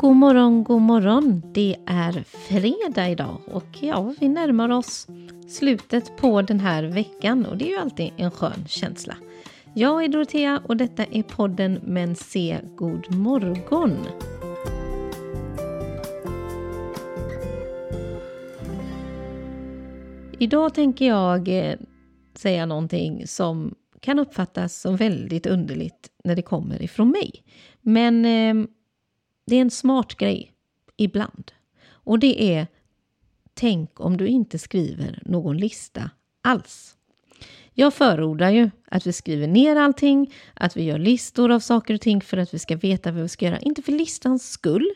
God morgon, god morgon. Det är fredag idag och ja, vi närmar oss slutet på den här veckan och det är ju alltid en skön känsla. Jag är Dorotea och detta är podden Men se god morgon. Idag tänker jag eh, säga någonting som kan uppfattas som väldigt underligt när det kommer ifrån mig. Men eh, det är en smart grej ibland. Och det är tänk om du inte skriver någon lista alls. Jag förordar ju att vi skriver ner allting, att vi gör listor av saker och ting för att vi ska veta vad vi ska göra. Inte för listans skull,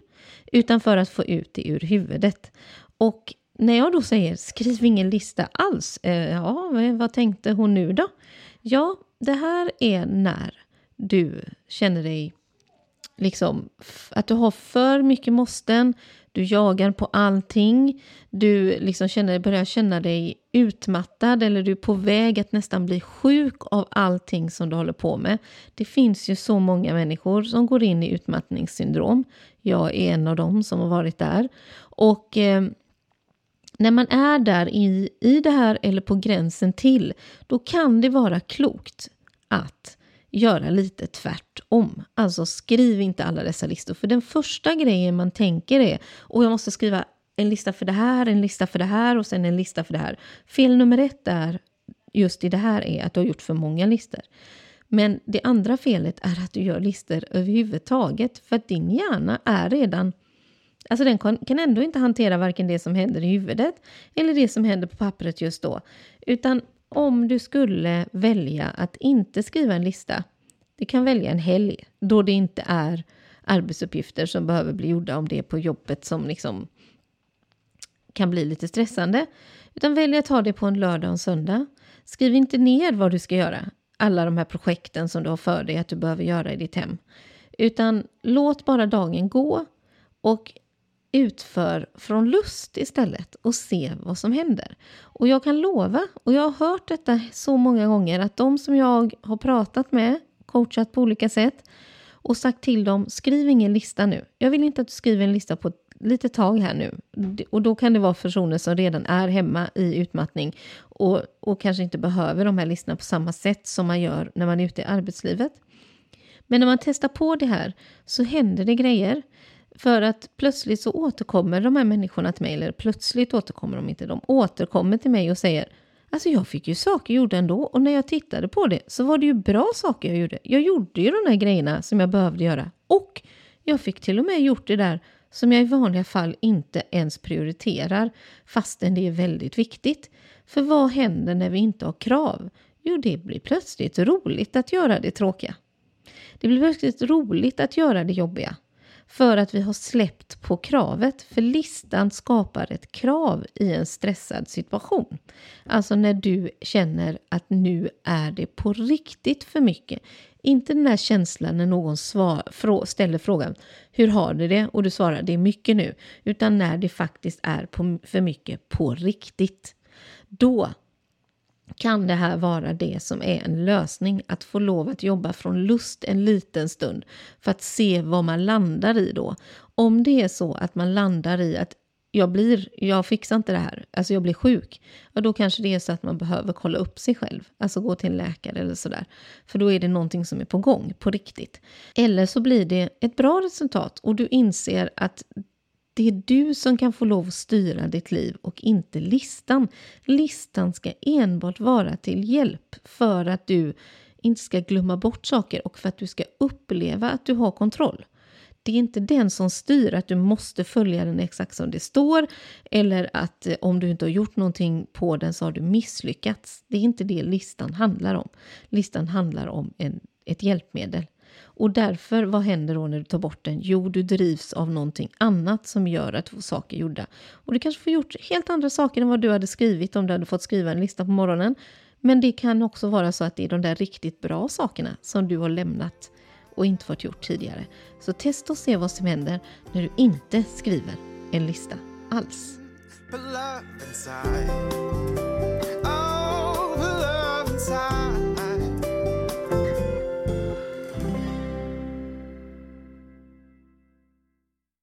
utan för att få ut det ur huvudet. Och när jag då säger skriv ingen lista alls, eh, ja, vad tänkte hon nu då? Ja, det här är när du känner dig liksom att du har för mycket måsten, du jagar på allting, du liksom känner, börjar känna dig utmattad eller du är på väg att nästan bli sjuk av allting som du håller på med. Det finns ju så många människor som går in i utmattningssyndrom. Jag är en av dem som har varit där. Och eh, när man är där i, i det här eller på gränsen till, då kan det vara klokt att göra lite tvärtom. Alltså skriv inte alla dessa listor. För den första grejen man tänker är, och jag måste skriva en lista för det här, en lista för det här och sen en lista för det här. Fel nummer ett är just i det här är att du har gjort för många listor. Men det andra felet är att du gör listor överhuvudtaget för att din hjärna är redan Alltså den kan, kan ändå inte hantera varken det som händer i huvudet eller det som händer på pappret just då. Utan om du skulle välja att inte skriva en lista, du kan välja en helg då det inte är arbetsuppgifter som behöver bli gjorda om det är på jobbet som liksom kan bli lite stressande. Utan välj att ta det på en lördag och en söndag. Skriv inte ner vad du ska göra, alla de här projekten som du har för dig att du behöver göra i ditt hem. Utan låt bara dagen gå och utför från lust istället och se vad som händer. Och jag kan lova, och jag har hört detta så många gånger, att de som jag har pratat med, coachat på olika sätt och sagt till dem, skriv ingen lista nu. Jag vill inte att du skriver en lista på ett litet tag här nu. Och då kan det vara personer som redan är hemma i utmattning och, och kanske inte behöver de här listorna på samma sätt som man gör när man är ute i arbetslivet. Men när man testar på det här så händer det grejer. För att plötsligt så återkommer de här människorna till mig, eller plötsligt återkommer de inte, de återkommer till mig och säger Alltså jag fick ju saker gjorda ändå och när jag tittade på det så var det ju bra saker jag gjorde. Jag gjorde ju de här grejerna som jag behövde göra och jag fick till och med gjort det där som jag i vanliga fall inte ens prioriterar fastän det är väldigt viktigt. För vad händer när vi inte har krav? Jo, det blir plötsligt roligt att göra det tråkiga. Det blir plötsligt roligt att göra det jobbiga. För att vi har släppt på kravet. För listan skapar ett krav i en stressad situation. Alltså när du känner att nu är det på riktigt för mycket. Inte den där känslan när någon svar, ställer frågan Hur har du det? Och du svarar det är mycket nu. Utan när det faktiskt är på, för mycket på riktigt. Då kan det här vara det som är en lösning. Att få lov att jobba från lust en liten stund för att se vad man landar i då. Om det är så att man landar i att jag, blir, jag fixar inte det här, alltså jag blir sjuk, ja då kanske det är så att man behöver kolla upp sig själv, alltså gå till en läkare eller sådär. För då är det någonting som är på gång, på riktigt. Eller så blir det ett bra resultat och du inser att det är du som kan få lov att styra ditt liv och inte listan. Listan ska enbart vara till hjälp för att du inte ska glömma bort saker och för att du ska uppleva att du har kontroll. Det är inte den som styr att du måste följa den exakt som det står eller att eh, om du inte har gjort någonting på den så har du misslyckats. Det är inte det listan handlar om. Listan handlar om en, ett hjälpmedel. Och därför, vad händer då när du tar bort den? Jo, du drivs av någonting annat som gör att du får saker gjorda. Och du kanske får gjort helt andra saker än vad du hade skrivit om du hade fått skriva en lista på morgonen. Men det kan också vara så att det är de där riktigt bra sakerna som du har lämnat och inte fått gjort tidigare. Så testa och se vad som händer när du inte skriver en lista alls.